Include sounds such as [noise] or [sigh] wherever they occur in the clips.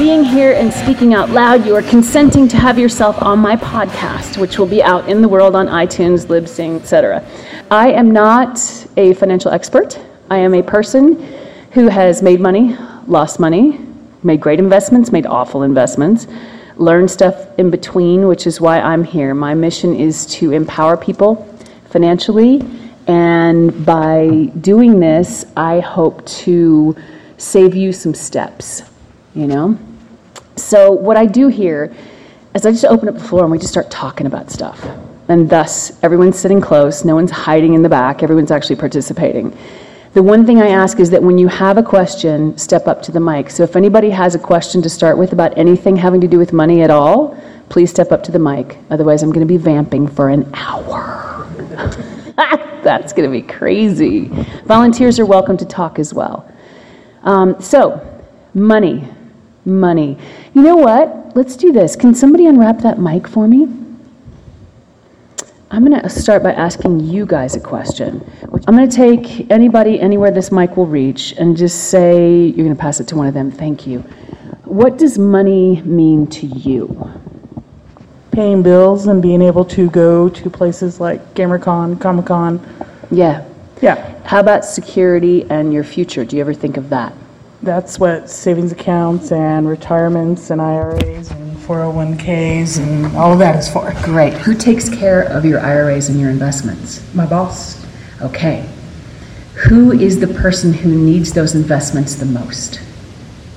being here and speaking out loud, you are consenting to have yourself on my podcast, which will be out in the world on iTunes, Libsyn, etc. I am not a financial expert. I am a person who has made money, lost money, made great investments, made awful investments, learned stuff in between, which is why I'm here. My mission is to empower people financially, and by doing this, I hope to save you some steps, you know? So, what I do here is I just open up the floor and we just start talking about stuff. And thus, everyone's sitting close, no one's hiding in the back, everyone's actually participating. The one thing I ask is that when you have a question, step up to the mic. So if anybody has a question to start with about anything having to do with money at all, please step up to the mic. Otherwise, I'm going to be vamping for an hour. [laughs] That's going to be crazy. Volunteers are welcome to talk as well. Um, so, money. Money. You know what? Let's do this. Can somebody unwrap that mic for me? I'm going to start by asking you guys a question. I'm going to take anybody anywhere this mic will reach and just say, you're going to pass it to one of them. Thank you. What does money mean to you? Paying bills and being able to go to places like GamerCon, Comic Con. Yeah. Yeah, How about security and your future? Do you ever think of that? That's what savings accounts and retirements and IRAs and 401ks and all of that is for. Great. Who takes care of your IRAs and your investments? My boss, Okay. Who is the person who needs those investments the most?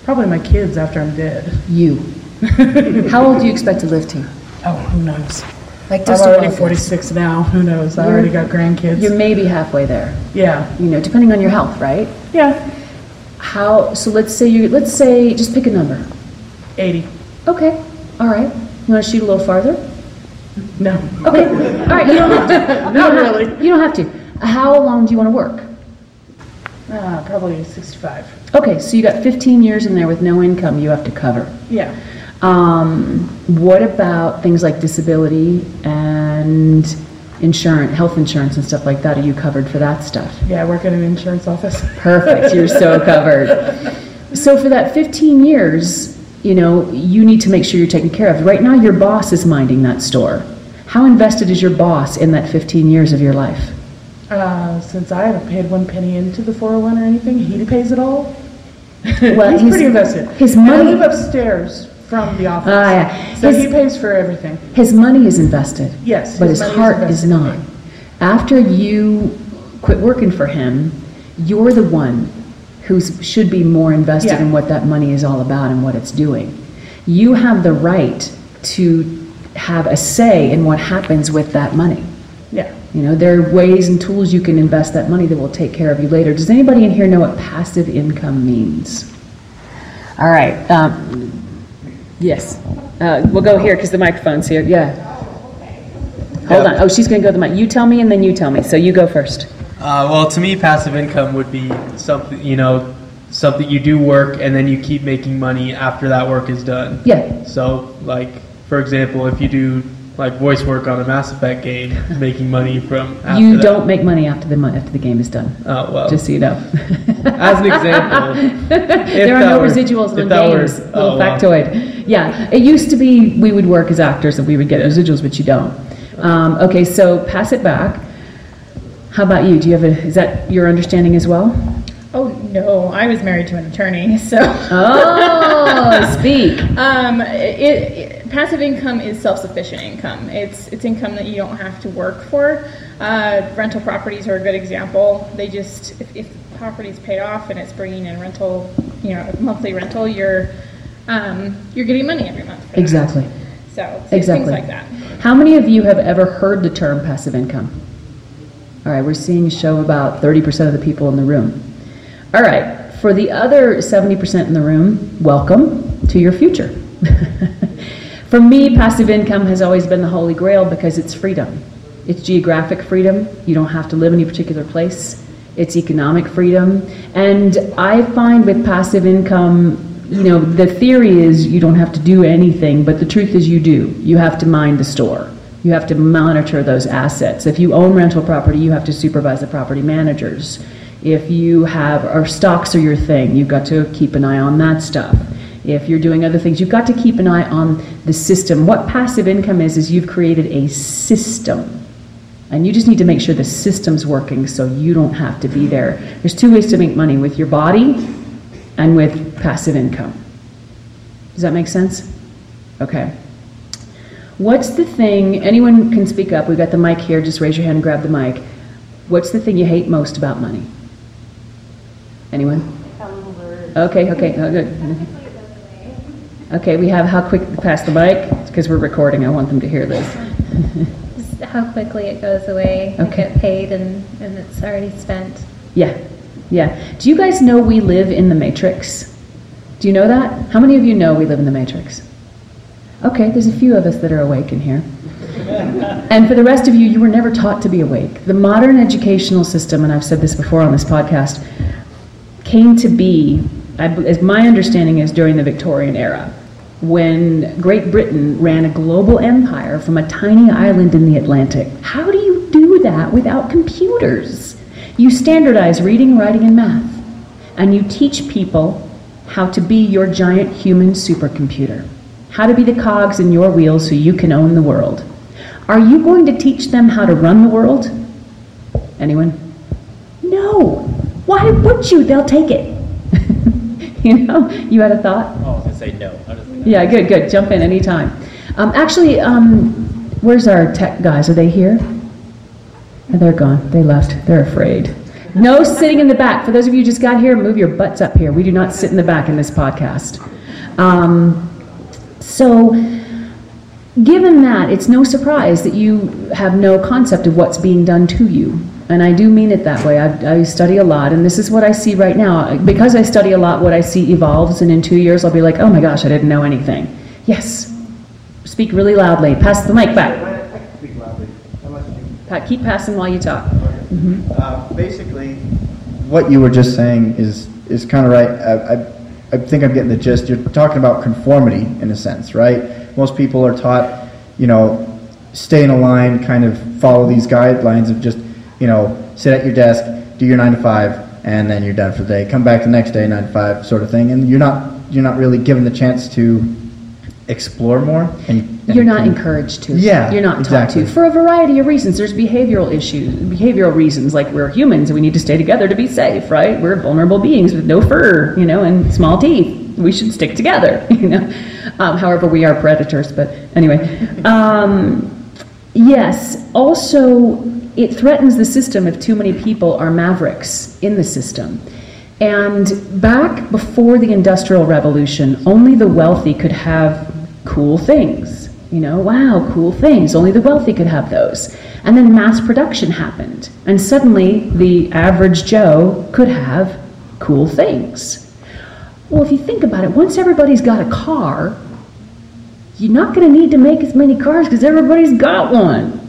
probably my kids after I'm dead. You. [laughs] How old do you expect to live to? Oh, who knows? Like I'm already above 46 now. Who knows? I already got grandkids. You're maybe halfway there. Yeah, You know, depending on your health, right? yeah, How? So let's say you. Let's say just pick a number. 80. Okay. All right. You want to shoot a little farther? No. Okay. All right. You don't have to. [laughs] Not really. You don't have to. How long do you want to work? Ah, probably 65. Okay. So you got 15 years in there with no income you have to cover. Yeah. Um, what about things like disability and insurance, health insurance and stuff like that? Are you covered for that stuff? Yeah, I work at an insurance office. [laughs] Perfect, you're so covered. So for that 15 years, you know, you need to make sure you're taken care of. Right now, your boss is minding that store. How invested is your boss in that 15 years of your life? Uh, since I haven't paid one penny into the 401 or anything, he pays it all. Well, [laughs] He's his- pretty invested. his And I money- live upstairs from the office. Ah, yeah. So His- he pays for everything. His money is invested. Yes, But his his is heart is invested not. After you quit working for him, you're the one who should be more invested Yeah. in what that money is all about and what it's doing. You have the right to have a say in what happens with that money. Yeah. You know, there are ways and tools you can invest that money that will take care of you later. Does anybody in here know what passive income means? All right. Um, yes. Uh, we'll go here because the microphone's here. Yeah. Hold on. Oh, she's going to go to the mic. You tell me and then you tell me. So you go first. Uh, well, to me, passive income would be something you know, something you do work and then you keep making money after that work is done. Yeah. So, like for example, if you do like voice work on a Mass Effect game, [laughs] making money from after You don't make money after the after the game is done. Oh well. Just so you know. as an example, [laughs] there are no were- residuals on that were- games. oh, Little factoid. Yeah, it used to be we would work as actors and we would get residuals, but you don't. Um, okay, so pass it back. How about you? Do you have a? Is that your understanding as well? Oh no, I was married to an attorney, [laughs] so Oh, speak. [laughs] um, it, it, passive income is self-sufficient income. It's it's income that you don't have to work for. Uh, rental properties are a good example. They just if, if property's paid off and it's bringing in rental, you know, monthly rental, you're um, you're getting money every month. For that. Exactly. So Exactly. things like that. How many of you have ever heard the term passive income? All right, we're seeing a show about 30% of the people in the room. All right, for the other 70% in the room, welcome to your future. [laughs] for me, passive income has always been the holy grail because it's freedom. It's geographic freedom. You don't have to live in any particular place. It's economic freedom. And I find with passive income, you know, the theory is you don't have to do anything, but the truth is you do. You have to mind the store. You have to monitor those assets. If you own rental property, you have to supervise the property managers. If you have, or stocks are your thing, you've got to keep an eye on that stuff. if you're doing other things, you've got to keep an eye on the system. What passive income is, is you've created a system. And you just need to make sure the system's working so you don't have to be there. There's two ways to make money with your body and with passive income. Does that make sense? Okay. What's the thing, anyone can speak up, we've got the mic here, just raise your hand and grab the mic. What's the thing you hate most about money? Anyone? Okay, okay, oh, good. Okay, we have how quick, pass the mic, because we're recording, I want them to hear this. [laughs] How quickly it goes away. I Okay. get paid and, and it's already spent. Yeah, yeah. Do you guys know we live in the Matrix? Do you know that? How many of you know we live in the Matrix? Okay, there's a few of us that are awake in here. [laughs] and for the rest of you, you were never taught to be awake. The modern educational system, and I've said this before on this podcast, came to be, I as my understanding is, during the Victorian era, when Great Britain ran a global empire from a tiny island in the Atlantic. How do you do that without computers? You standardize reading, writing, and math, and you teach people how to be your giant human supercomputer, how to be the cogs in your wheels so you can own the world. Are you going to teach them how to run the world? Anyone? No. Why would you? They'll take it. [laughs] you know, you had a thought? Oh, I was gonna say no. Gonna- Yeah, good, good. Jump in anytime. Um, actually, um, where's our tech guys? Are they here? Oh, they're gone. They left. They're afraid. No sitting in the back. For those of you who just got here, move your butts up here. We do not sit in the back in this podcast. Um, so, given that, it's no surprise that you have no concept of what's being done to you. And I do mean it that way. I, I study a lot, and this is what I see right now. Because I study a lot, what I see evolves, and in two years I'll be like, oh my gosh, I didn't know anything. Yes. Speak really loudly. Pass the mic back. Speak loudly. Unless you- Pa- keep passing while you talk. Uh, Basically, what you were just saying is, is kind of right. I, I, I think I'm getting the gist. You're talking about conformity in a sense, right? Most people are taught, you know, stay in a line, kind of follow these guidelines of just, you know, sit at your desk, do your nine to five, and then you're done for the day. Come back the next day, nine to five, sort of thing. And you're not, you're not really given the chance to explore more. And, and You're not encouraged to. Yeah, You're not exactly. taught to. For a variety of reasons. There's behavioral issues, behavioral reasons, like we're humans and we need to stay together to be safe, right? We're vulnerable beings with no fur, you know, and small teeth. We should stick together, [laughs] you know. Um, however, we are predators, but anyway. Um, yes, also, it threatens the system if too many people are mavericks in the system. And back before the Industrial Revolution, only the wealthy could have cool things. You know, wow, cool things. Only the wealthy could have those. And then mass production happened. And suddenly the average Joe could have cool things. Well, if you think about it, once everybody's got a car, you're not going to need to make as many cars because everybody's got one.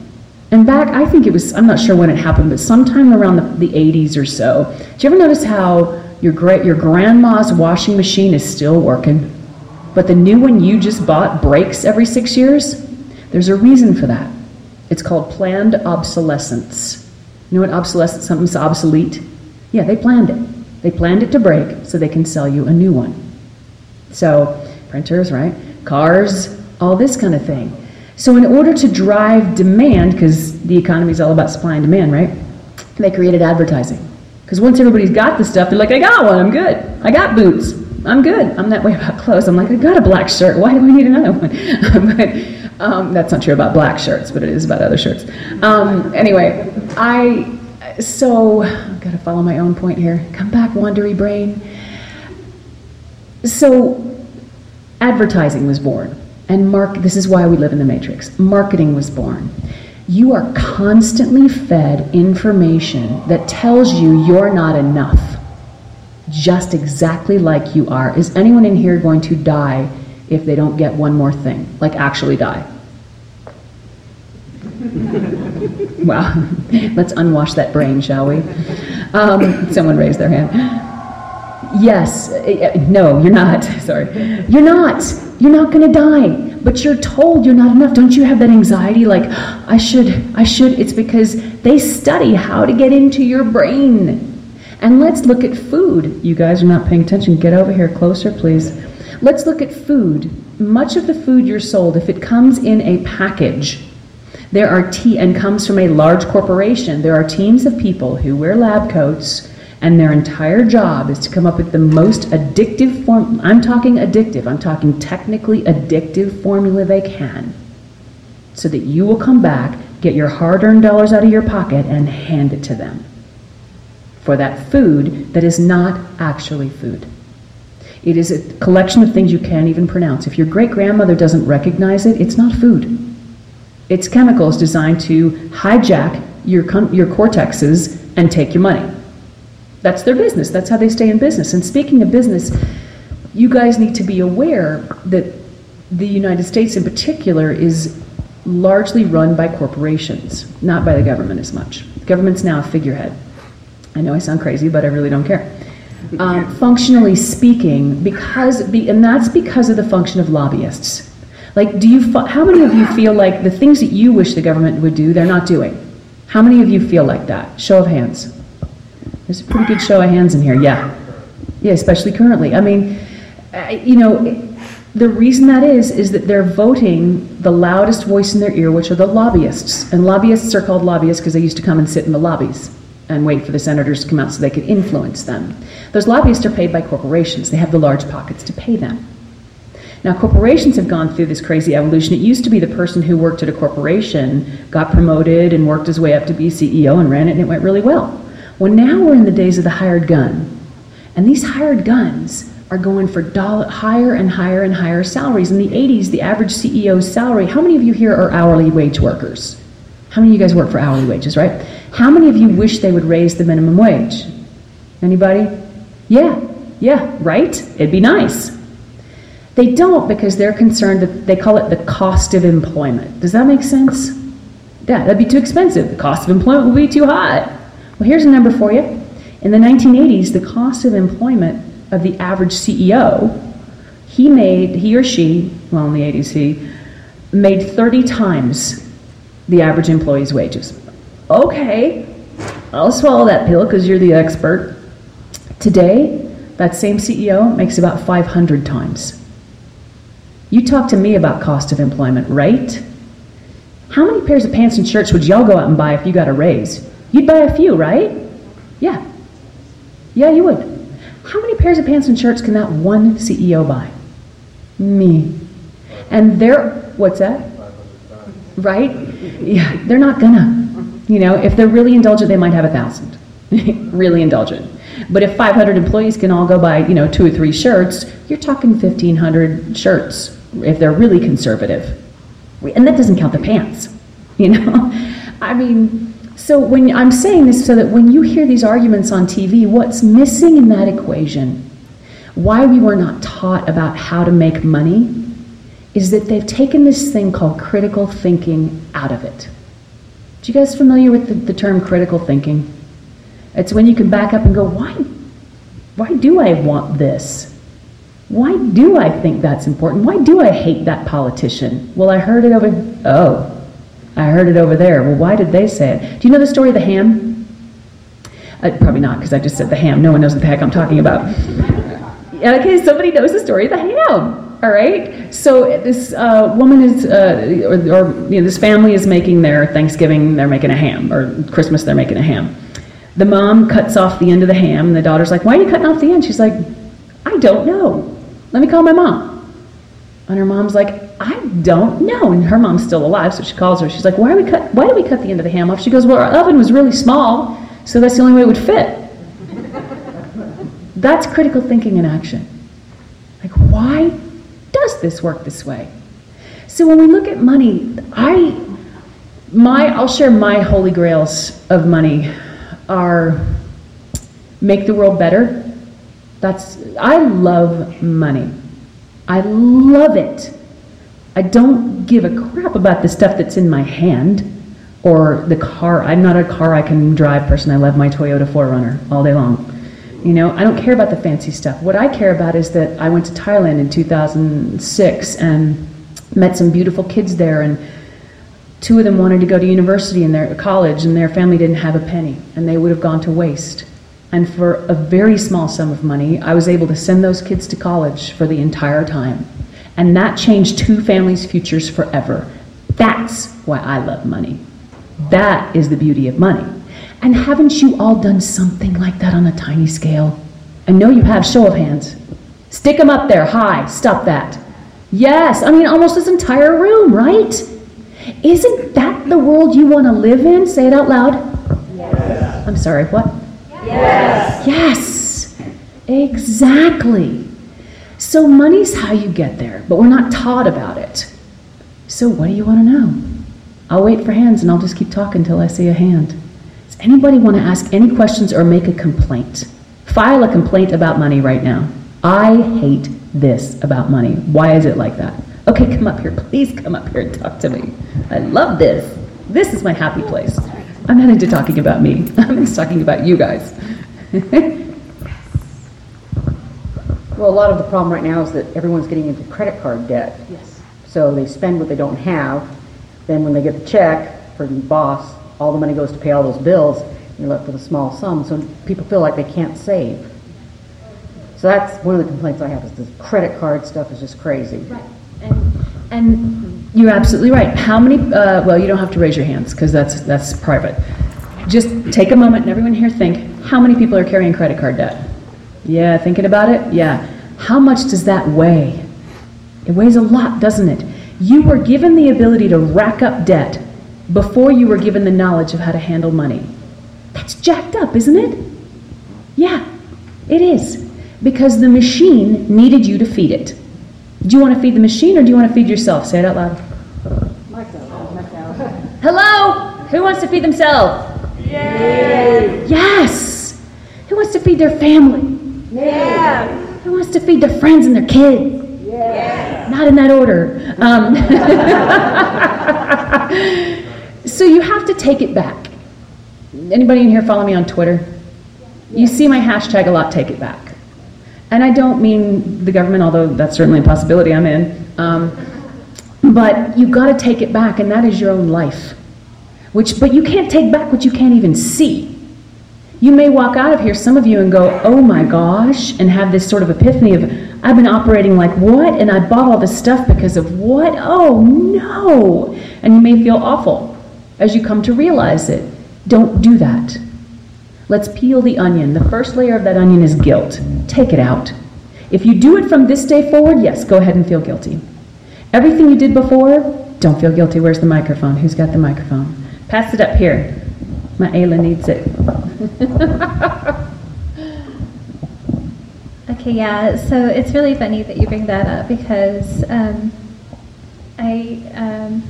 And back, I think it was, I'm not sure when it happened, but sometime around the, the 80s or so. Did you ever notice how your, gra- your grandma's washing machine is still working, but the new one you just bought breaks every six years? There's a reason for that. It's called planned obsolescence. You know what obsolescence, something's obsolete? Yeah, they planned it. They planned it to break so they can sell you a new one. So, printers, right? Cars, all this kind of thing. So, in order to drive demand, because the economy is all about supply and demand, right? They created advertising. Because once everybody's got the stuff, they're like, I got one, I'm good. I got boots, I'm good. I'm that way about clothes. I'm like, I got a black shirt, why do I need another one? [laughs] but um, that's not true about black shirts, but it is about other shirts. Um, anyway, I, so, I've got to follow my own point here. Come back, wandery brain. So, advertising was born, and mark. This is why we live in the matrix. Marketing was born. You are constantly fed information that tells you you're not enough, just exactly like you are. Is anyone in here going to die if they don't get one more thing, like actually die? [laughs] Wow. [laughs] Let's unwash that brain, shall we? Um, someone raised their hand. Yes. eh, eh, No, you're not. [laughs] Sorry. You're not. You're not going to die. But you're told you're not enough. Don't you have that anxiety like, I should, I should? It's because they study how to get into your brain. And let's look at food. You guys are not paying attention. Get over here closer, please. Let's look at food. Much of the food you're sold, if it comes in a package, there are te- and comes from a large corporation, there are teams of people who wear lab coats and their entire job is to come up with the most addictive form I'm talking addictive, I'm talking technically addictive formula they can. So that you will come back, get your hard-earned dollars out of your pocket and hand it to them. For that food that is not actually food. It is a collection of things you can't even pronounce. If your great grandmother doesn't recognize it, it's not food. It's chemicals designed to hijack your, your cortexes and take your money. That's their business. That's how they stay in business. And speaking of business, you guys need to be aware that the United States in particular is largely run by corporations, not by the government as much. The government's now a figurehead. I know I sound crazy, but I really don't care. Um, functionally speaking, because be, and that's because of the function of lobbyists. Like, do you? How many of you feel like the things that you wish the government would do, they're not doing? How many of you feel like that? Show of hands. There's a pretty good show of hands in here. Yeah, yeah, especially currently. I mean, uh, you know, the reason that is is that they're voting the loudest voice in their ear, which are the lobbyists. And lobbyists are called lobbyists because they used to come and sit in the lobbies and wait for the senators to come out so they could influence them. Those lobbyists are paid by corporations. They have the large pockets to pay them. Now, corporations have gone through this crazy evolution. It used to be the person who worked at a corporation got promoted and worked his way up to be CEO and ran it, and it went really well. Well, now we're in the days of the hired gun. And these hired guns are going for dollar, higher and higher and higher salaries. In the 80s, the average CEO's salary, how many of you here are hourly wage workers? How many of you guys work for hourly wages, right? How many of you wish they would raise the minimum wage? Anybody? Yeah, yeah, right? It'd be nice. They don't because they're concerned that they call it the cost of employment. Does that make sense? Yeah, that'd be too expensive. The cost of employment would be too high. Well, here's a number for you. In the 1980s, the cost of employment of the average CEO, he made, he or she, well, in the 80s, he made 30 times the average employee's wages. Okay, I'll swallow that pill because you're the expert. Today, that same CEO makes about 500 times. You talk to me about cost of employment, right? How many pairs of pants and shirts would y'all go out and buy if you got a raise? You'd buy a few, right? Yeah. Yeah, you would. How many pairs of pants and shirts can that one CEO buy? Me. And they're, what's that? Right? Yeah, they're not gonna. You know, if they're really indulgent, they might have a thousand. [laughs] really indulgent. But if 500 employees can all go buy, you know, two or three shirts, you're talking 1,500 shirts if they're really conservative. And that doesn't count the pants, [laughs] you know? I mean, so when I'm saying this so that when you hear these arguments on TV, what's missing in that equation, why we were not taught about how to make money, is that they've taken this thing called critical thinking out of it. Do you guys familiar with the, the term critical thinking? It's when you can back up and go, why, why do I want this? Why do I think that's important? Why do I hate that politician? Well, I heard it over, oh, I heard it over there. Well, why did they say it? Do you know the story of the ham? Uh, probably not, because I just said the ham. No one knows what the heck I'm talking about. [laughs] okay, somebody knows the story of the ham. All right. So this uh, woman is, uh, or, or you know, this family is making their Thanksgiving. They're making a ham, or Christmas. They're making a ham. The mom cuts off the end of the ham, and the daughter's like, "Why are you cutting off the end?" She's like, "I don't know. Let me call my mom." And her mom's like, "I don't know." And her mom's still alive, so she calls her. She's like, "Why we cut? Why did we cut the end of the ham off?" She goes, "Well, our oven was really small, so that's the only way it would fit." [laughs] that's critical thinking in action. Like, why does this work this way? So when we look at money, I my I'll share my holy grails of money are make the world better. That's I love money. I love it. I don't give a crap about the stuff that's in my hand or the car. I'm not a car I can drive person. I love my Toyota 4Runner all day long. You know, I don't care about the fancy stuff. What I care about is that I went to Thailand in 2006 and met some beautiful kids there, and two of them wanted to go to university in their college, and their family didn't have a penny, and they would have gone to waste. And for a very small sum of money, I was able to send those kids to college for the entire time. And that changed two families' futures forever. That's why I love money. That is the beauty of money. And haven't you all done something like that on a tiny scale? I know you have, show of hands. Stick them up there, high, stop that. Yes, I mean, almost this entire room, right? Isn't that the world you want to live in? Say it out loud. Yes. I'm sorry, what? Yes. Yes, exactly. So money's how you get there, but we're not taught about it. So what do you want to know? I'll wait for hands and I'll just keep talking until I see a hand. Does anybody want to ask any questions or make a complaint? File a complaint about money right now. I hate this about money. Why is it like that? Okay, come up here. Please come up here and talk to me. I love this. This is my happy place. I'm not into talking about me. [laughs] I'm into talking about you guys. [laughs] Well, a lot of the problem right now is that everyone's getting into credit card debt. yes. So they spend what they don't have. Then when they get the check from the boss, all the money goes to pay all those bills. And you're left with a small sum. So people feel like they can't save. So that's one of the complaints I have is the credit card stuff is just crazy. Right. And, and you're absolutely right. How many, uh, well, you don't have to raise your hands because that's, that's private. Just take a moment and everyone here think, how many people are carrying credit card debt? Yeah, thinking about it? Yeah. How much does that weigh? It weighs a lot, doesn't it? You were given the ability to rack up debt before you were given the knowledge of how to handle money. That's jacked up, isn't it? Yeah, it is. Because the machine needed you to feed it. Do you want to feed the machine or do you want to feed yourself? Say it out loud. Myself. Hello? Who wants to feed themselves? Yes. Who wants to feed their family? Yeah. Who wants to feed their friends and their kids? Yeah. Not in that order. Um, [laughs] so you have to take it back. Anybody in here follow me on Twitter? You see my hashtag a lot, take it back. And I don't mean the government, although that's certainly a possibility I'm in. Um, but you've got to take it back, and that is your own life. Which, but you can't take back what you can't even see. You may walk out of here, some of you, and go, oh my gosh, and have this sort of epiphany of, I've been operating like what? And I bought all this stuff because of what? Oh no! And you may feel awful as you come to realize it. Don't do that. Let's peel the onion. The first layer of that onion is guilt. Take it out. If you do it from this day forward, yes, go ahead and feel guilty. Everything you did before, don't feel guilty. Where's the microphone? Who's got the microphone? Pass it up here. My Ayla needs it. [laughs] Okay, yeah, so it's really funny that you bring that up because um, I, um,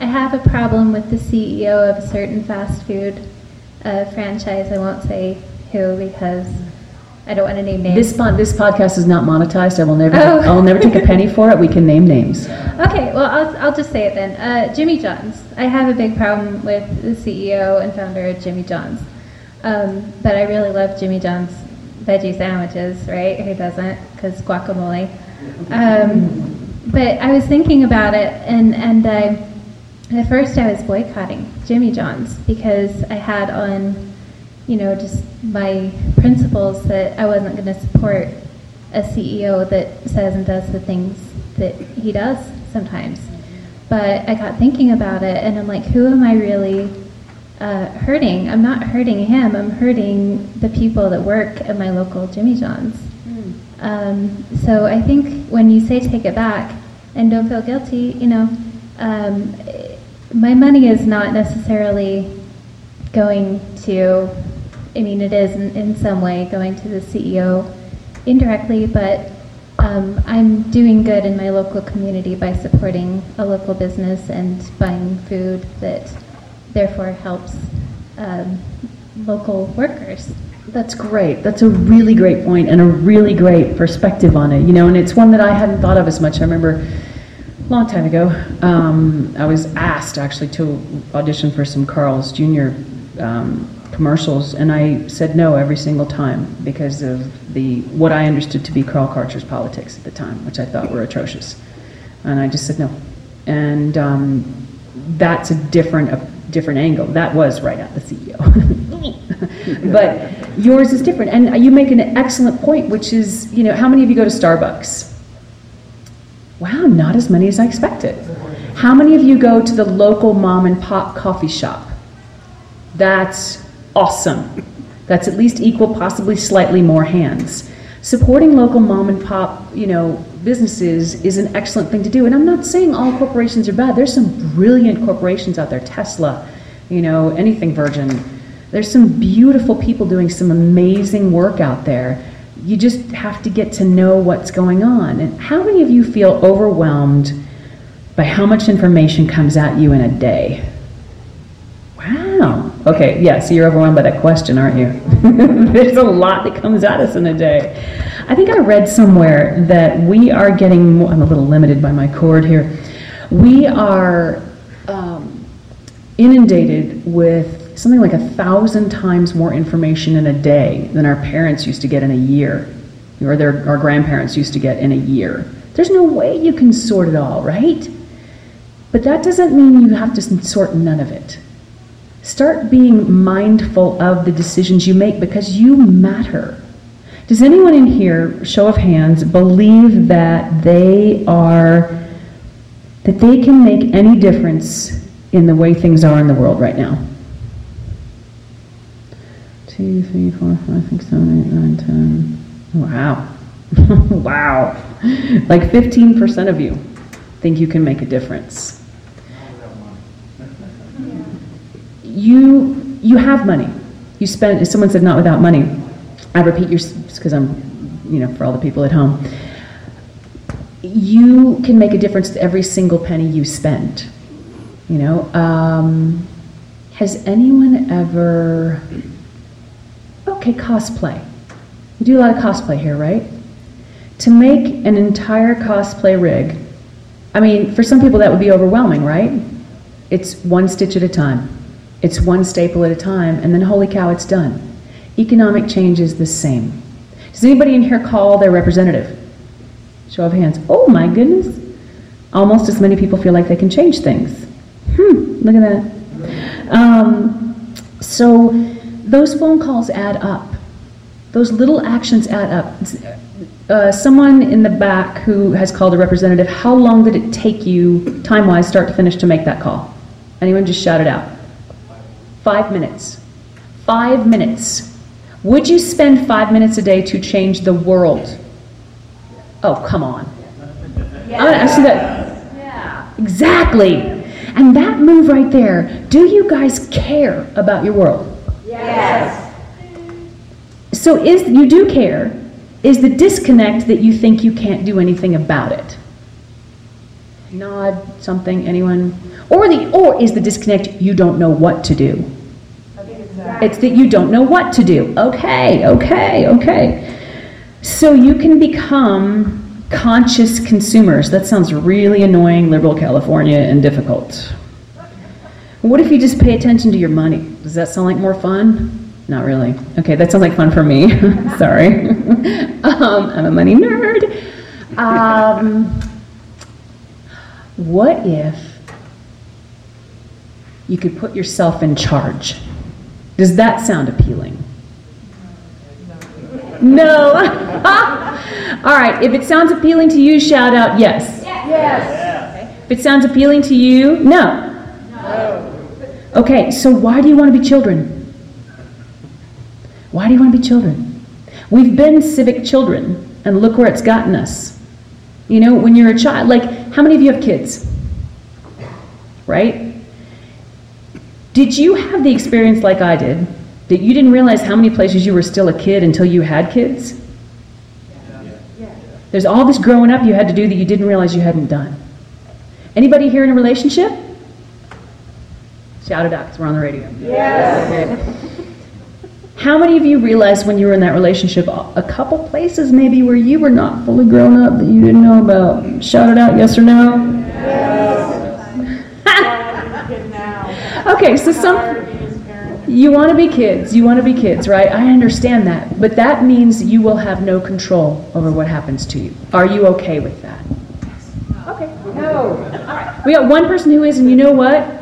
I have a problem with the CEO of a certain fast food uh, franchise. I won't say who because I don't want to name names. This pod, this podcast is not monetized. I will never, Oh. I will never take a penny for it. We can name names. [laughs] Okay, well, I'll, I'll just say it then. Uh, Jimmy John's. I have a big problem with the CEO and founder of Jimmy John's. Um, but I really love Jimmy John's veggie sandwiches, right? Who doesn't? Because guacamole. Um, but I was thinking about it, and, and I, at first I was boycotting Jimmy John's because I had on, you know, just my principles that I wasn't going to support a CEO that says and does the things that he does sometimes. But I got thinking about it, and I'm like, who am I really uh, hurting? I'm not hurting him. I'm hurting the people that work at my local Jimmy John's. Um, so I think when you say take it back and don't feel guilty, you know, um, my money is not necessarily going to, I mean, it is in, in some way going to the CEO indirectly, but um, I'm doing good in my local community by supporting a local business and buying food that therefore helps um, local workers. That's great. That's a really great point and a really great perspective on it. You know, and it's one that I hadn't thought of as much. I remember long time ago, um, I was asked actually to audition for some Carl's Jr. Um, commercials, and I said no every single time because of the what I understood to be Carl Karcher's politics at the time, which I thought were atrocious, and I just said no. And um, that's a different a different angle. That was right at the CEO. [laughs] but yours is different. And you make an excellent point, which is, you know, how many of you go to Starbucks? Wow, not as many as I expected. How many of you go to the local mom and pop coffee shop? That's awesome. That's at least equal, possibly slightly more hands. Supporting local mom and pop, you know, businesses is an excellent thing to do. And I'm not saying all corporations are bad. There's some brilliant corporations out there, Tesla, you know, anything Virgin. There's some beautiful people doing some amazing work out there. You just have to get to know what's going on. And how many of you feel overwhelmed by how much information comes at you in a day? Wow. Okay, yeah, so you're overwhelmed by that question, aren't you? [laughs] There's a lot that comes at us in a day. I think I read somewhere that we are getting, more, I'm a little limited by my cord here. We are um, inundated with something like a thousand times more information in a day than our parents used to get in a year, or their, our grandparents used to get in a year. There's no way you can sort it all, right? But that doesn't mean you have to sort none of it. Start being mindful of the decisions you make because you matter. Does anyone in here, show of hands, believe that they are that they can make any difference in the way things are in the world right now? Two, three, four, five, six, seven, eight, nine, ten. Wow. [laughs] wow. Like 15% of you think you can make a difference. you you have money. You spend. Someone said not without money. I repeat your because I'm, you know, for all the people at home. You can make a difference to every single penny you spend. You know, um, has anyone ever? Okay, cosplay. We do a lot of cosplay here, right? To make an entire cosplay rig, I mean, for some people that would be overwhelming, right? It's one stitch at a time. It's one staple at a time, and then holy cow, it's done. Economic change is the same. Does anybody in here call their representative? Show of hands. Oh my goodness. Almost as many people feel like they can change things. Hmm, look at that. Um, so those phone calls add up. Those little actions add up. Uh, someone in the back who has called a representative, how long did it take you, time wise, start to finish, to make that call? Anyone just shout it out? Five minutes. Five minutes. Would you spend five minutes a day to change the world? Oh, come on. To ask you that. Yeah. Exactly. And that move right there, do you guys care about your world? Yes. So is you do care. Is the disconnect that you think you can't do anything about it? Nod, something, anyone? Or the or is the disconnect you don't know what to do? Exactly. It's that you don't know what to do. Okay, okay, okay. So you can become conscious consumers. That sounds really annoying, liberal California, and difficult. What if you just pay attention to your money? Does that sound like more fun? Not really. Okay, that sounds like fun for me. [laughs] Sorry. [laughs] um, I'm a money nerd. Um, what if you could put yourself in charge? Does that sound appealing? No. [laughs] All right, if it sounds appealing to you, shout out yes. Yes. If it sounds appealing to you, no. No. Okay, so why do you want to be children? Why do you want to be children? We've been civic children, and look where it's gotten us. You know, when you're a child, like, how many of you have kids? Right? Did you have the experience like I did that you didn't realize how many places you were still a kid until you had kids? There's all this growing up you had to do that you didn't realize you hadn't done. Anybody here in a relationship? Shout it out because we're on the radio. Yes. Okay. How many of you realized when you were in that relationship a couple places maybe where you were not fully grown up that you didn't know about? Shout it out, yes or no? Yes. [laughs] Okay, so some you want to be kids. You want to be kids, right? I understand that. But that means you will have no control over what happens to you. Are you okay with that? Okay. No. All right. We got one person who is, and you know what?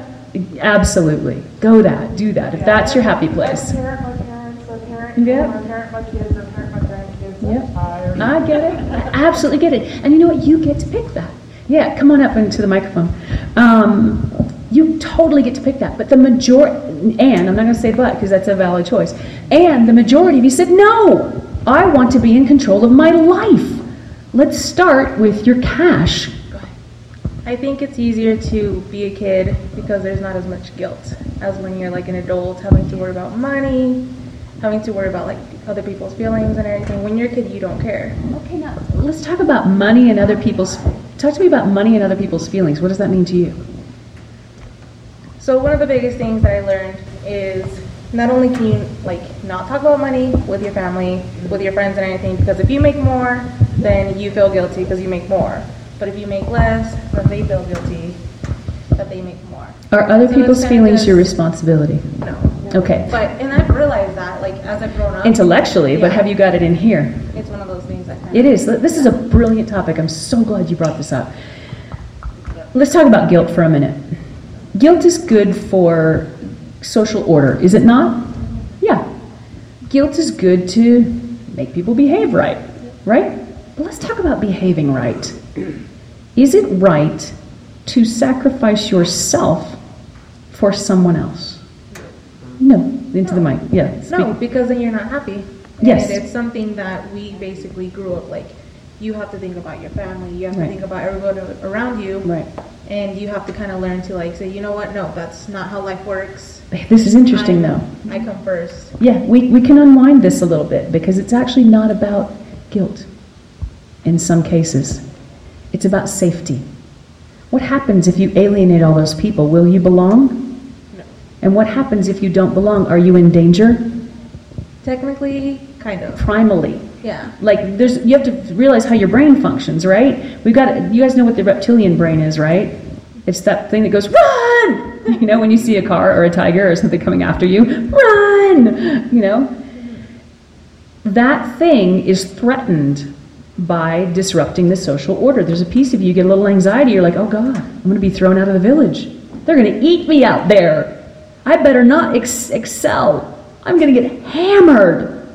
Absolutely. Go that. Do that. If that's your happy place. Parent my parents, a parent, Yeah. my parent my kids, a parent my grandkids. Yep. I get it. I absolutely get it. And you know what? You get to pick that. Yeah, come on up into the microphone. Um, you totally get to pick that. But the majority, and I'm not going to say but because that's a valid choice. And the majority of you said, no, I want to be in control of my life. Let's start with your cash. I think it's easier to be a kid because there's not as much guilt as when you're like an adult having to worry about money, having to worry about like other people's feelings and everything. When you're a kid, you don't care. Okay, now let's talk about money and other people's. Talk to me about money and other people's feelings. What does that mean to you? So one of the biggest things that I learned is not only can you like not talk about money with your family, with your friends and anything, because if you make more, then you feel guilty because you make more. But if you make less, then they feel guilty that they make more. Are other So people's it's kind of feelings your responsibility? No. Okay. But and I've realized that like as I've grown up. Intellectually, but have you got it in here? It's one of those things that kind It is. This is a brilliant topic. I'm so glad you brought this up. Let's talk about guilt for a minute. Guilt is good for social order, is it not? Yeah. Guilt is good to make people behave right, right? But let's talk about behaving right. Is it right to sacrifice yourself for someone else? No. Into the mic. Yeah. No, because then you're not happy. Yes. And it's something that we basically grew up like. You have to think about your family. You have to think about everyone around you. Right. And you have to kind of learn to like say, you know what? No, that's not how life works. This is interesting, I'm- though. I come first. Yeah, we, we can unwind this a little bit because it's actually not about guilt in some cases. It's about safety. What happens if you alienate all those people? Will you belong? No. And what happens if you don't belong? Are you in danger? Technically, kind of. Primally. Yeah. Like there's you have to realize how your brain functions, right? We've got you guys know what the reptilian brain is, right? It's that thing that goes run. [laughs] You know, when you see a car or a tiger or something coming after you, run. You know, that thing is threatened by disrupting the social order. There's a piece of you, you get a little anxiety, you're like, oh God, I'm going to be thrown out of the village. They're going to eat me out there. I better not ex- excel. I'm going to get hammered.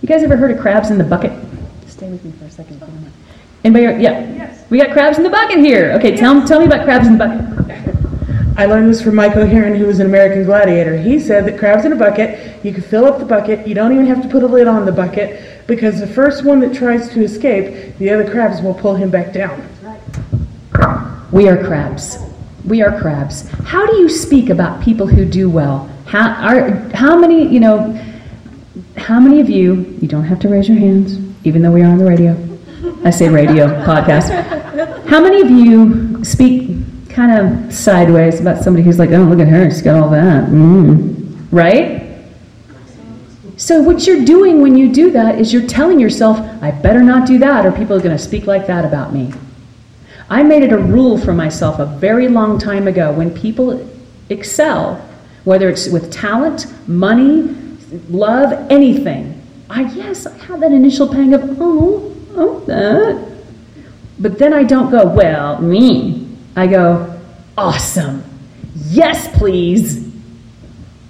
You guys ever heard of crabs in the bucket? Stay with me for a second. Anybody? Yeah. We got crabs in the bucket here. Okay, tell, tell me about crabs in the bucket. I learned this from Mike O'Hearn, who was an American gladiator. He said that crabs in a bucket, you can fill up the bucket, you don't even have to put a lid on the bucket, because the first one that tries to escape, the other crabs will pull him back down. We are crabs. We are crabs. How do you speak about people who do well? How, are, how many, you know, how many of you, you don't have to raise your hands, even though we are on the radio. I say radio, [laughs] podcast. How many of you speak kind of sideways about somebody who's like, oh, look at her, she's got all that. Mm. Right? So, what you're doing when you do that is you're telling yourself, I better not do that, or people are going to speak like that about me. I made it a rule for myself a very long time ago when people excel, whether it's with talent, money, love, anything. I yes, I have that initial pang of oh, oh that. But then I don't go, well, me. I go, awesome. Yes, please.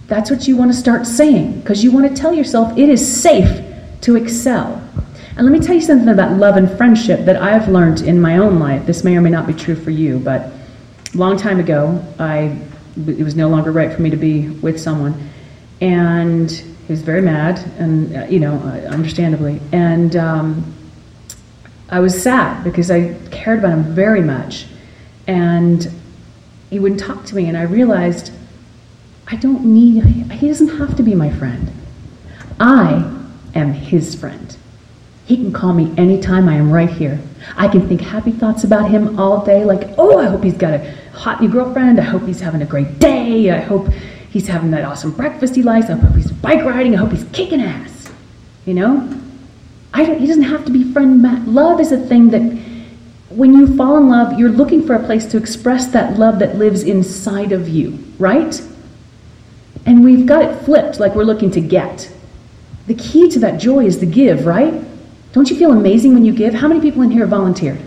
That's what you want to start saying because you want to tell yourself it is safe to excel. And let me tell you something about love and friendship that I've learned in my own life. This may or may not be true for you, but a long time ago, I it was no longer right for me to be with someone, and he was very mad, and uh, you know, uh, understandably, and um, I was sad because I cared about him very much, and he wouldn't talk to me, and I realized I don't need. He doesn't have to be my friend. I am his friend. He can call me anytime. I am right here. I can think happy thoughts about him all day, like, oh, I hope he's got a hot new girlfriend. I hope he's having a great day. I hope he's having that awesome breakfast he likes. I hope he's bike riding. I hope he's kicking ass. You know? I don't, he doesn't have to be friend. Love is a thing that when you fall in love, you're looking for a place to express that love that lives inside of you, right? And we've got it flipped like we're looking to get. The key to that joy is the give, right? Don't you feel amazing when you give? How many people in here volunteered?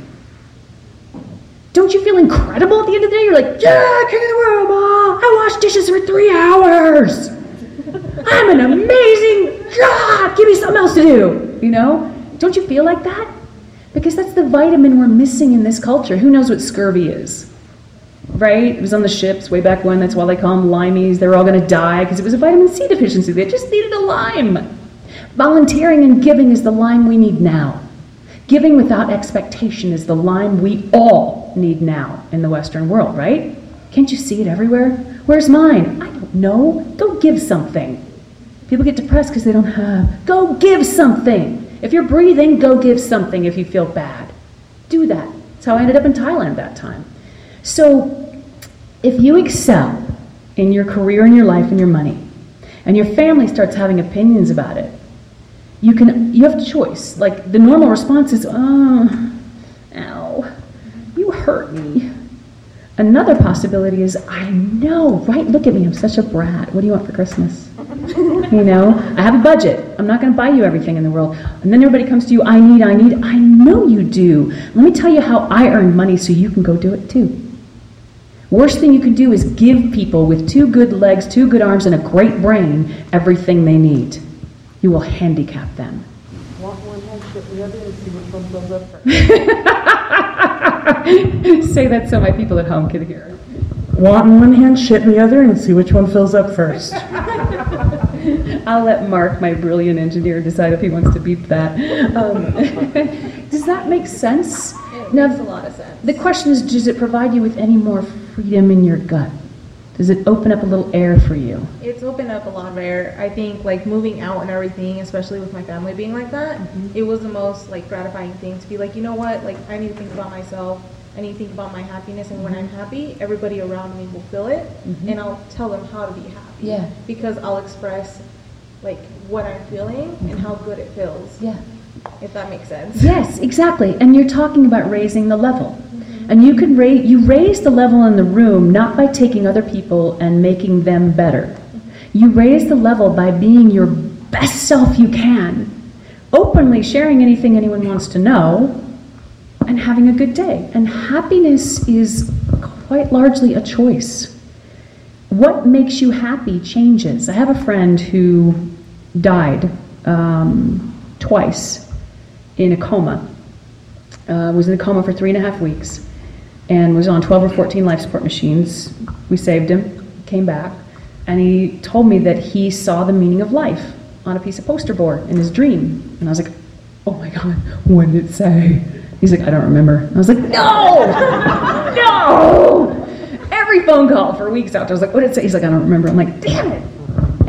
Don't you feel incredible at the end of the day? You're like, yeah, king of the world, Ma. I washed dishes for three hours. I'm an amazing God. Give me something else to do. You know? Don't you feel like that? Because that's the vitamin we're missing in this culture. Who knows what scurvy is? Right? It was on the ships way back when. That's why they call them limeys. They were all going to die because it was a vitamin C deficiency. They just needed a lime. Volunteering and giving is the lime we need now. Giving without expectation is the lime we all need now in the Western world, right? Can't you see it everywhere? Where's mine? I don't know. Go give something. People get depressed because they don't have. Go give something. If you're breathing, go give something if you feel bad. Do that. That's how I ended up in Thailand that time. So, if you excel in your career and your life and your money, and your family starts having opinions about it, you can you have a choice. Like the normal response is, oh, ow, you hurt me. Another possibility is, I know, right? Look at me, I'm such a brat. What do you want for Christmas? [laughs] You know, I have a budget. I'm not going to buy you everything in the world. And then everybody comes to you, I need, I need. I know you do. Let me tell you how I earn money so you can go do it too. Worst thing you can do is give people with two good legs, two good arms, and a great brain everything they need. You will handicap them. Want one hand, the other, and see which one fills up first. [laughs] [laughs] Say that so my people at home can hear. Want in one hand, shit in the other, and see which one fills up first. [laughs] I'll let Mark, my brilliant engineer, decide if he wants to beep that. Um, [laughs] does that make sense? It Now, makes a lot of sense. The question is, does it provide you with any more freedom in your gut? Does it open up a little air for you? It's opened up a lot of air. I think like moving out and everything, especially with my family being like that, mm-hmm. it was the most like gratifying thing to be like, you know what, like I need to think about myself. I need to think about my happiness, and when I'm mm-hmm. happy, everybody around me will feel it, mm-hmm. and I'll tell them how to be happy. Yeah. Because I'll express like what I'm feeling and how good it feels. Yeah. If that makes sense. Yes, exactly. And you're talking about raising the level. And you can raise you raise the level in the room not by taking other people and making them better. You raise the level by being your best self you can, openly sharing anything anyone wants to know, and having a good day. And happiness is quite largely a choice. What makes you happy changes. I have a friend who died um, twice in a coma. Uh, was in a coma for three and a half weeks and was on 12 or 14 life support machines. We saved him, came back, and he told me that he saw the meaning of life on a piece of poster board in his dream. And I was like, oh my God, what did it say? He's like, I don't remember. I was like, no, [laughs] no. Every phone call for weeks after, I was like, what did it say? He's like, I don't remember. I'm like, damn it.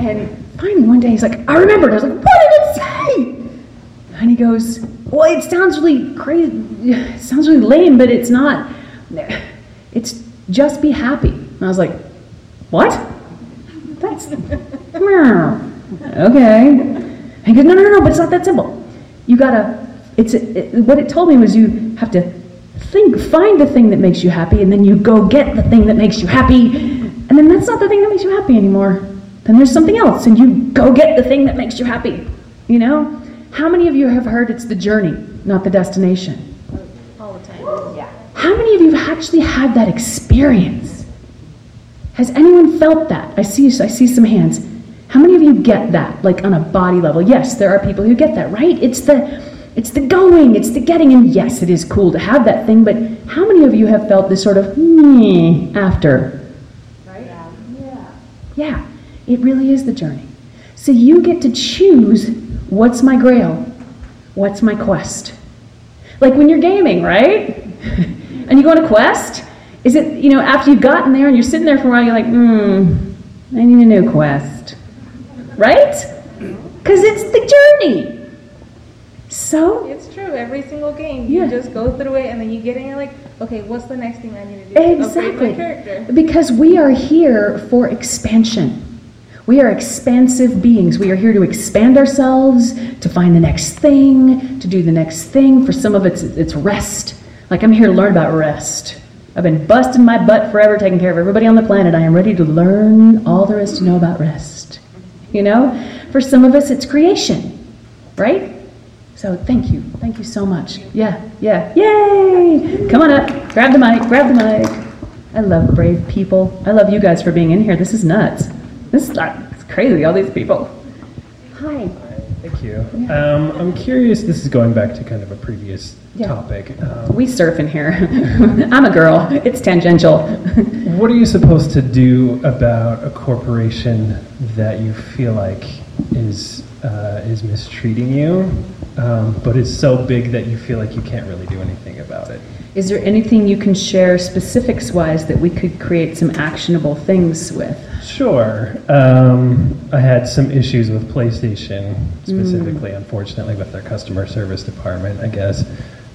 And finally one day he's like, I remembered. I was like, what did it say? And he goes, Well, it sounds really crazy. It sounds really lame, but it's not. It's just be happy. And I was like, What? That's. [laughs] okay. He goes, No, no, no, no, but it's not that simple. You gotta. It's it, what it told me was you have to think, find the thing that makes you happy, and then you go get the thing that makes you happy, and then that's not the thing that makes you happy anymore. Then there's something else, and you go get the thing that makes you happy. You know? How many of you have heard it's the journey, not the destination? All the time. Yeah. How many of you have actually had that experience? Has anyone felt that? I see I see some hands. How many of you get that like on a body level? Yes, there are people who get that, right? It's the it's the going, it's the getting and yes, it is cool to have that thing, but how many of you have felt this sort of meh after? Right? Yeah. Yeah, it really is the journey. So you get to choose what's my grail? What's my quest? Like when you're gaming, right? [laughs] and you go on a quest, is it, you know, after you've gotten there and you're sitting there for a while, you're like, hmm, I need a new quest. Right? Because it's the journey. So, It's true. Every single game, Yeah. you just go through it, and then you get in. You're like, okay, what's the next thing I need to do? Exactly. Because we are here for expansion. We are expansive beings. We are here to expand ourselves, to find the next thing, to do the next thing. For some of it's it's rest. Like I'm here to learn about rest. I've been busting my butt forever taking care of everybody on the planet. I am ready to learn all there is to know about rest. You know? For some of us it's creation. Right? So thank you, thank you so much. Yeah, yeah, yay! Come on up, grab the mic, grab the mic. I love brave people. I love you guys for being in here. This is nuts. This is like, it's crazy, all these people. Hi. Thank you. Um, I'm curious, this is going back to kind of a previous Yeah. topic. Um, We surf in here. [laughs] I'm a girl. It's tangential. [laughs] what are you supposed to do about a corporation that you feel like is, uh, is mistreating you, um, but is so big that you feel like you can't really do anything about it? Is there anything you can share specifics wise that we could create some actionable things with? Sure. Um, I had some issues with PlayStation, specifically, unfortunately, with their customer service department, I guess.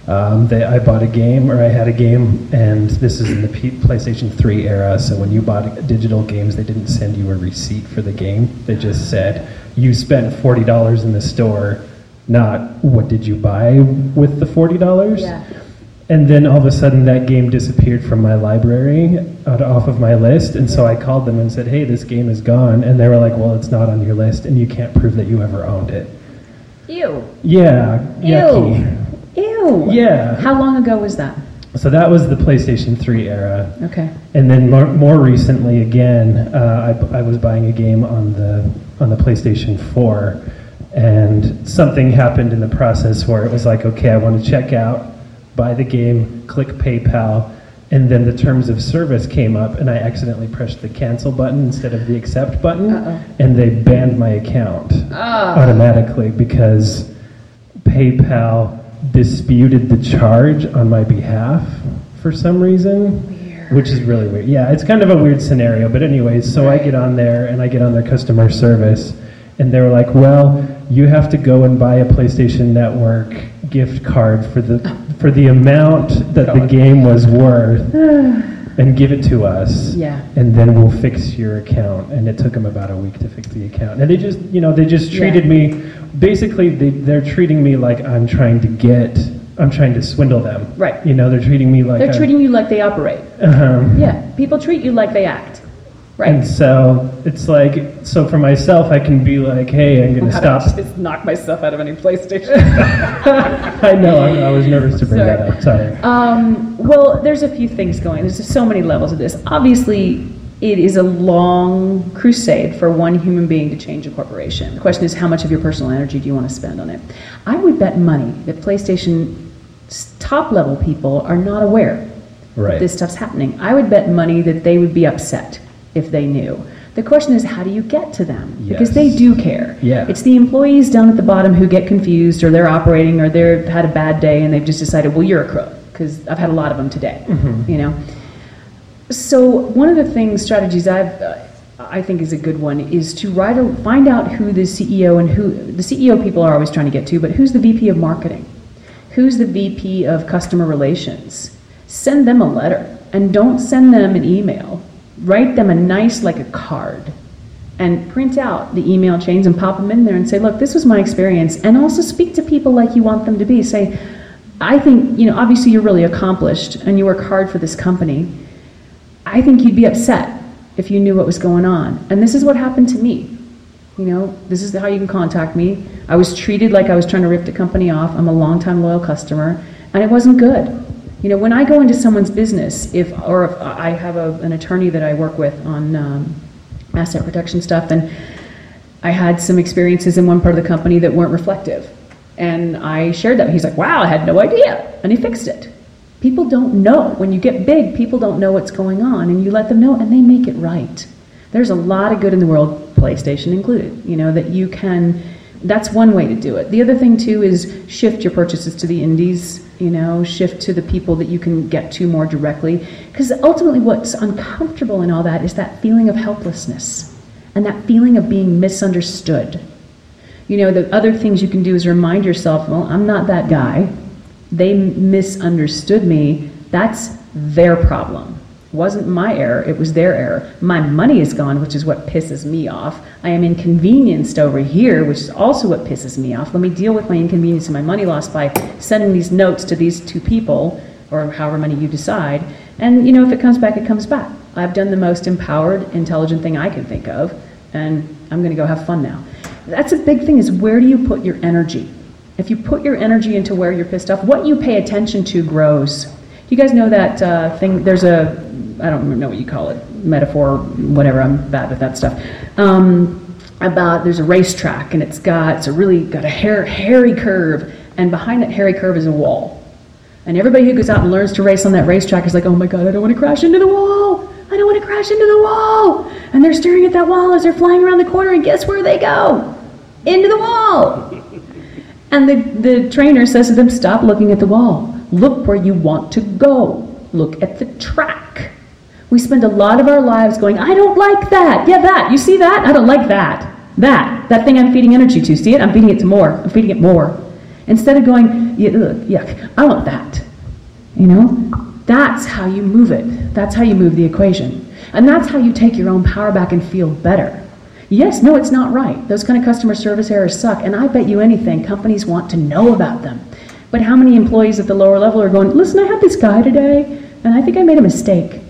Um, they, I bought a game, or I had a game, and this is in the P- PlayStation 3 era, so when you bought digital games, they didn't send you a receipt for the game. They just said, you spent $40 in the store, not what did you buy with the $40? Yeah. And then all of a sudden, that game disappeared from my library, out, off of my list. And so I called them and said, "Hey, this game is gone." And they were like, "Well, it's not on your list, and you can't prove that you ever owned it." Ew. Yeah, yucky. Ew. Yeah. How long ago was that? So that was the PlayStation 3 era. Okay. And then more, more recently, again, uh, I, I was buying a game on the on the PlayStation 4, and something happened in the process where it was like, okay, I want to check out, buy the game, click PayPal, and then the terms of service came up, and I accidentally pressed the cancel button instead of the accept button, Uh-oh. and they banned my account Ah. automatically because PayPal disputed the charge on my behalf for some reason, which is really weird. Yeah, it's kind of a weird scenario. But anyways, so I get on there and I get on their customer service, and they were like, "Well, you have to go and buy a PlayStation Network gift card for the for the amount that the game was worth." [sighs] And give it to us, Yeah. and then we'll fix your account. And it took them about a week to fix the account. And they just, you know, they just Yeah. treated me, basically, they, they're treating me like I'm trying to get, I'm trying to swindle them. Right. You know, they're treating me like They're I'm- treating you like they operate. uh-huh. Yeah. People treat you like they act. And so it's like, so for myself, I can be like, hey, I'm going to did I stop. just knock myself out of any PlayStation? [laughs] I know, I, I was nervous to bring that up. Sorry. Um, well, there's a few things going. There's just so many levels of this. Obviously, it is a long crusade for one human being to change a corporation. The question is, how much of your personal energy do you want to spend on it? I would bet money that PlayStation top level people are not aware Right. that this stuff's happening. I would bet money that they would be upset if they knew. The question is, how do you get to them? Because they do care. Yeah. It's the employees down at the bottom who get confused, or they're operating, or they've had a bad day, and they've just decided, well, you're a crook, because I've had a lot of them today. You know. So one of the things, strategies I've, uh, I think is a good one, is to write a, find out who the CEO and who the CEO people are always trying to get to, but who's the VP of marketing, who's the VP of customer relations. Send them a letter, and don't send them an email. Write them a nice, like a card, and print out the email chains and pop them in there and say, look, this was my experience. And also speak to people like you want them to be. Say, I think, you know, obviously you're really accomplished and you work hard for this company. I think you'd be upset if you knew what was going on. And this is what happened to me. You know, this is how you can contact me. I was treated like I was trying to rip the company off. I'm a longtime loyal customer, and it wasn't good. You know, when I go into someone's business, if or if I have a, an attorney that I work with on um, asset protection stuff, and I had some experiences in one part of the company that weren't reflective, and I shared that. He's like, "Wow, I had no idea," and he fixed it. People don't know. When you get big, people don't know what's going on, and you let them know, and they make it right. There's a lot of good in the world, PlayStation included, you know, that you can, that's one way to do it. The other thing, too, is shift your purchases to the indies, you know, shift to the people that you can get to more directly. Because ultimately, what's uncomfortable in all that is that feeling of helplessness and that feeling of being misunderstood. You know, the other things you can do is remind yourself, well, I'm not that guy. They misunderstood me. That's their problem. Wasn't my error, it was their error. My money is gone, which is what pisses me off. I am inconvenienced over here, which is also what pisses me off. Let me deal with my inconvenience and my money loss by sending these notes to these two people, or however many you decide. And, you know, if it comes back, it comes back. I've done the most empowered, intelligent thing I can think of, and I'm going to go have fun now. That's a big thing is where do you put your energy? If you put your energy into where you're pissed off, what you pay attention to grows. You guys know that uh, thing? There's a, I don't know what you call it, metaphor, whatever. I'm bad with that stuff. Um, about there's a racetrack and it's got it's a really got a hair, hairy curve, and behind that hairy curve is a wall. And everybody who goes out and learns to race on that racetrack is like, oh my god, I don't want to crash into the wall. I don't want to crash into the wall. And they're staring at that wall as they're flying around the corner, and guess where they go? Into the wall. And the, the trainer says to them, Stop looking at the wall. Look where you want to go. Look at the track. We spend a lot of our lives going, I don't like that. Yeah, that. You see that? I don't like that. That. That thing I'm feeding energy to. See it? I'm feeding it to more. I'm feeding it more. Instead of going, "Yeah, yuck, I want that. You know? That's how you move it. That's how you move the equation. And that's how you take your own power back and feel better. Yes, no, it's not right. Those kind of customer service errors suck, and I bet you anything, companies want to know about them. But how many employees at the lower level are going, listen, I had this guy today, and I think I made a mistake?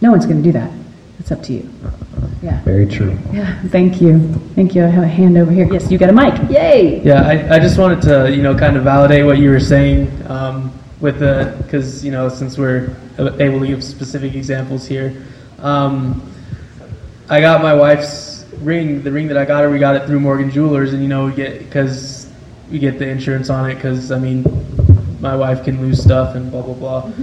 No one's going to do that. It's up to you. Yeah. Very true. Yeah, thank you. Thank you. I have a hand over here. Yes, you got a mic. Yay! Yeah, I, I just wanted to, you know, kind of validate what you were saying um, with the, because, you know, since we're able to give specific examples here. Um, I got my wife's ring, the ring that I got her, we got it through Morgan Jewelers, and, you know, we get, because we get the insurance on it, because, I mean, my wife can lose stuff and blah, blah, blah. [laughs]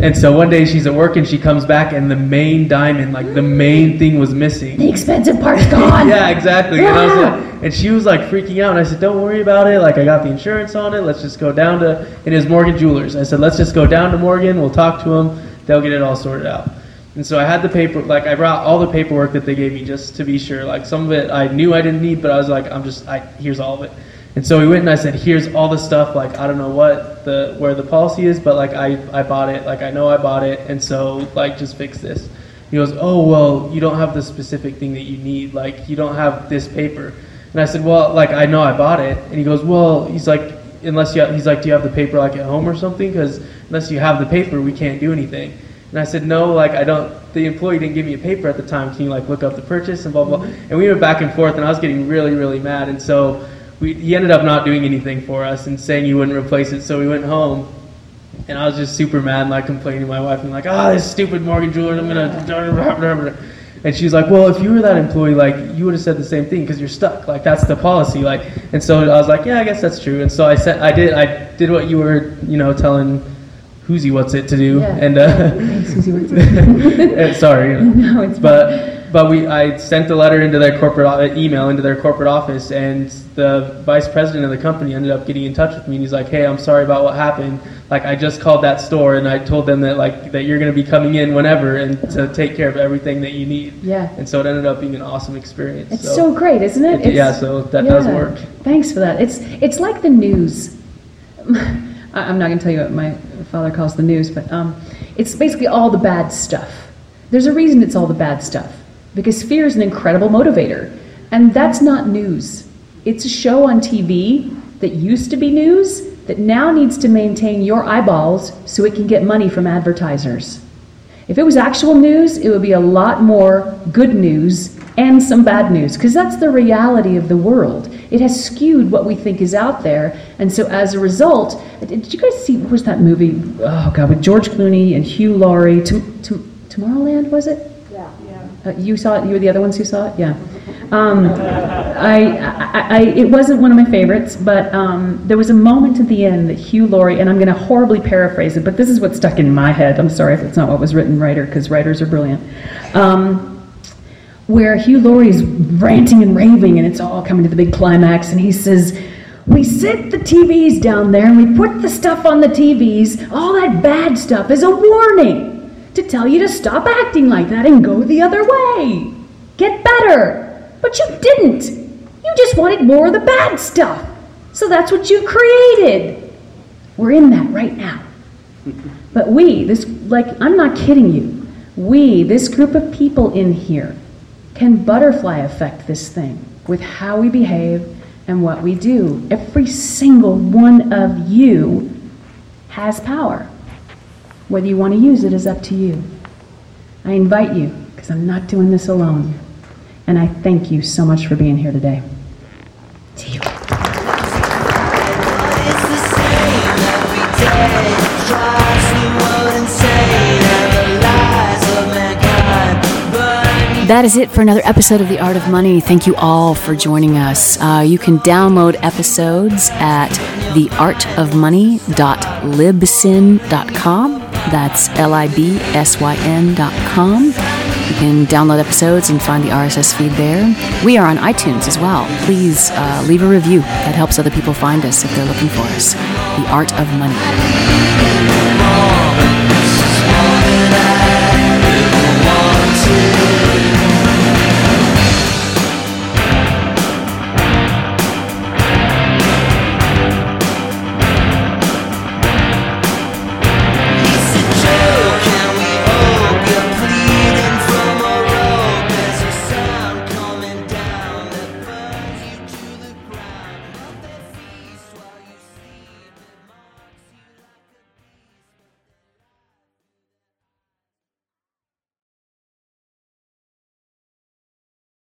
and so one day she's at work and she comes back, and the main diamond, like the main thing was missing. The expensive part's [laughs] gone. yeah, exactly. And, I was like, and she was like freaking out. And I said, "Don't worry about it. Like I got the insurance on it. Let's just go down to and it's Morgan Jewelers." I said, "Let's just go down to Morgan. We'll talk to them. They'll get it all sorted out." And so I had the paper, like I brought all the paperwork that they gave me just to be sure. Like some of it I knew I didn't need, but I was like, I'm just, I here's all of it. And so we went and I said, here's all the stuff. Like I don't know what the where the policy is, but like I I bought it. Like I know I bought it, and so like just fix this. He goes, oh well, you don't have the specific thing that you need. Like you don't have this paper. And I said, well, like I know I bought it. And he goes, well, he's like, unless you, he's like, do you have the paper like at home or something? Because unless you have the paper, we can't do anything. And I said, no, like I don't. The employee didn't give me a paper at the time. Can you like look up the purchase and blah blah? And we went back and forth, and I was getting really really mad. And so we, he ended up not doing anything for us and saying he wouldn't replace it. So we went home. And I was just super mad and like complaining to my wife and like, ah, this stupid Morgan Jewelers, I'm gonna. And she's like, well, if you were that employee, like you would have said the same thing because you're stuck. Like that's the policy. Like, and so I was like, yeah, I guess that's true. And so I said, I did, I did what you were, you know, telling Whoosy what's it to do. Yeah. And uh, Susie, what's it? [laughs] sorry, [laughs] No, it's but but we I sent the letter into their corporate o- email into their corporate office, and the vice president of the company ended up getting in touch with me, and he's like, "Hey, I'm sorry about what happened. Like, I just called that store, and I told them that like that you're going to be coming in whenever, and to take care of everything that you need." Yeah. And so it ended up being an awesome experience. It's so great, isn't it? It- yeah, so that does work. Thanks for that. It's it's like the news. [laughs] I'm not going to tell you what my father calls the news, but um, it's basically all the bad stuff. There's a reason it's all the bad stuff because fear is an incredible motivator, and that's not news. It's a show on TV that used to be news that now needs to maintain your eyeballs so it can get money from advertisers. If it was actual news, it would be a lot more good news and some bad news, because that's the reality of the world. It has skewed what we think is out there, and so as a result, uh, did you guys see what was that movie? Oh God, with George Clooney and Hugh Laurie, to, to, Tomorrowland was it? Uh, you saw it. You were the other ones who saw it. Yeah. Um, I, I, I, it wasn't one of my favorites, but um, there was a moment at the end that Hugh Laurie, and I'm going to horribly paraphrase it, but this is what stuck in my head. I'm sorry if it's not what was written, writer, because writers are brilliant. Um, where Hugh Laurie's ranting and raving, and it's all coming to the big climax, and he says, "We sit the TVs down there, and we put the stuff on the TVs. All that bad stuff is a warning." To tell you to stop acting like that and go the other way. Get better. But you didn't. You just wanted more of the bad stuff. So that's what you created. We're in that right now. [laughs] But we, this, like, I'm not kidding you. We, this group of people in here, can butterfly affect this thing with how we behave and what we do. Every single one of you has power. Whether you want to use it is up to you. I invite you, because I'm not doing this alone. And I thank you so much for being here today. You. That is it for another episode of The Art of Money. Thank you all for joining us. Uh, you can download episodes at theartofmoney.libsyn.com. That's L-I-B-S-Y-N dot com. You can download episodes and find the RSS feed there. We are on iTunes as well. Please uh, leave a review. That helps other people find us if they're looking for us. The Art of Money.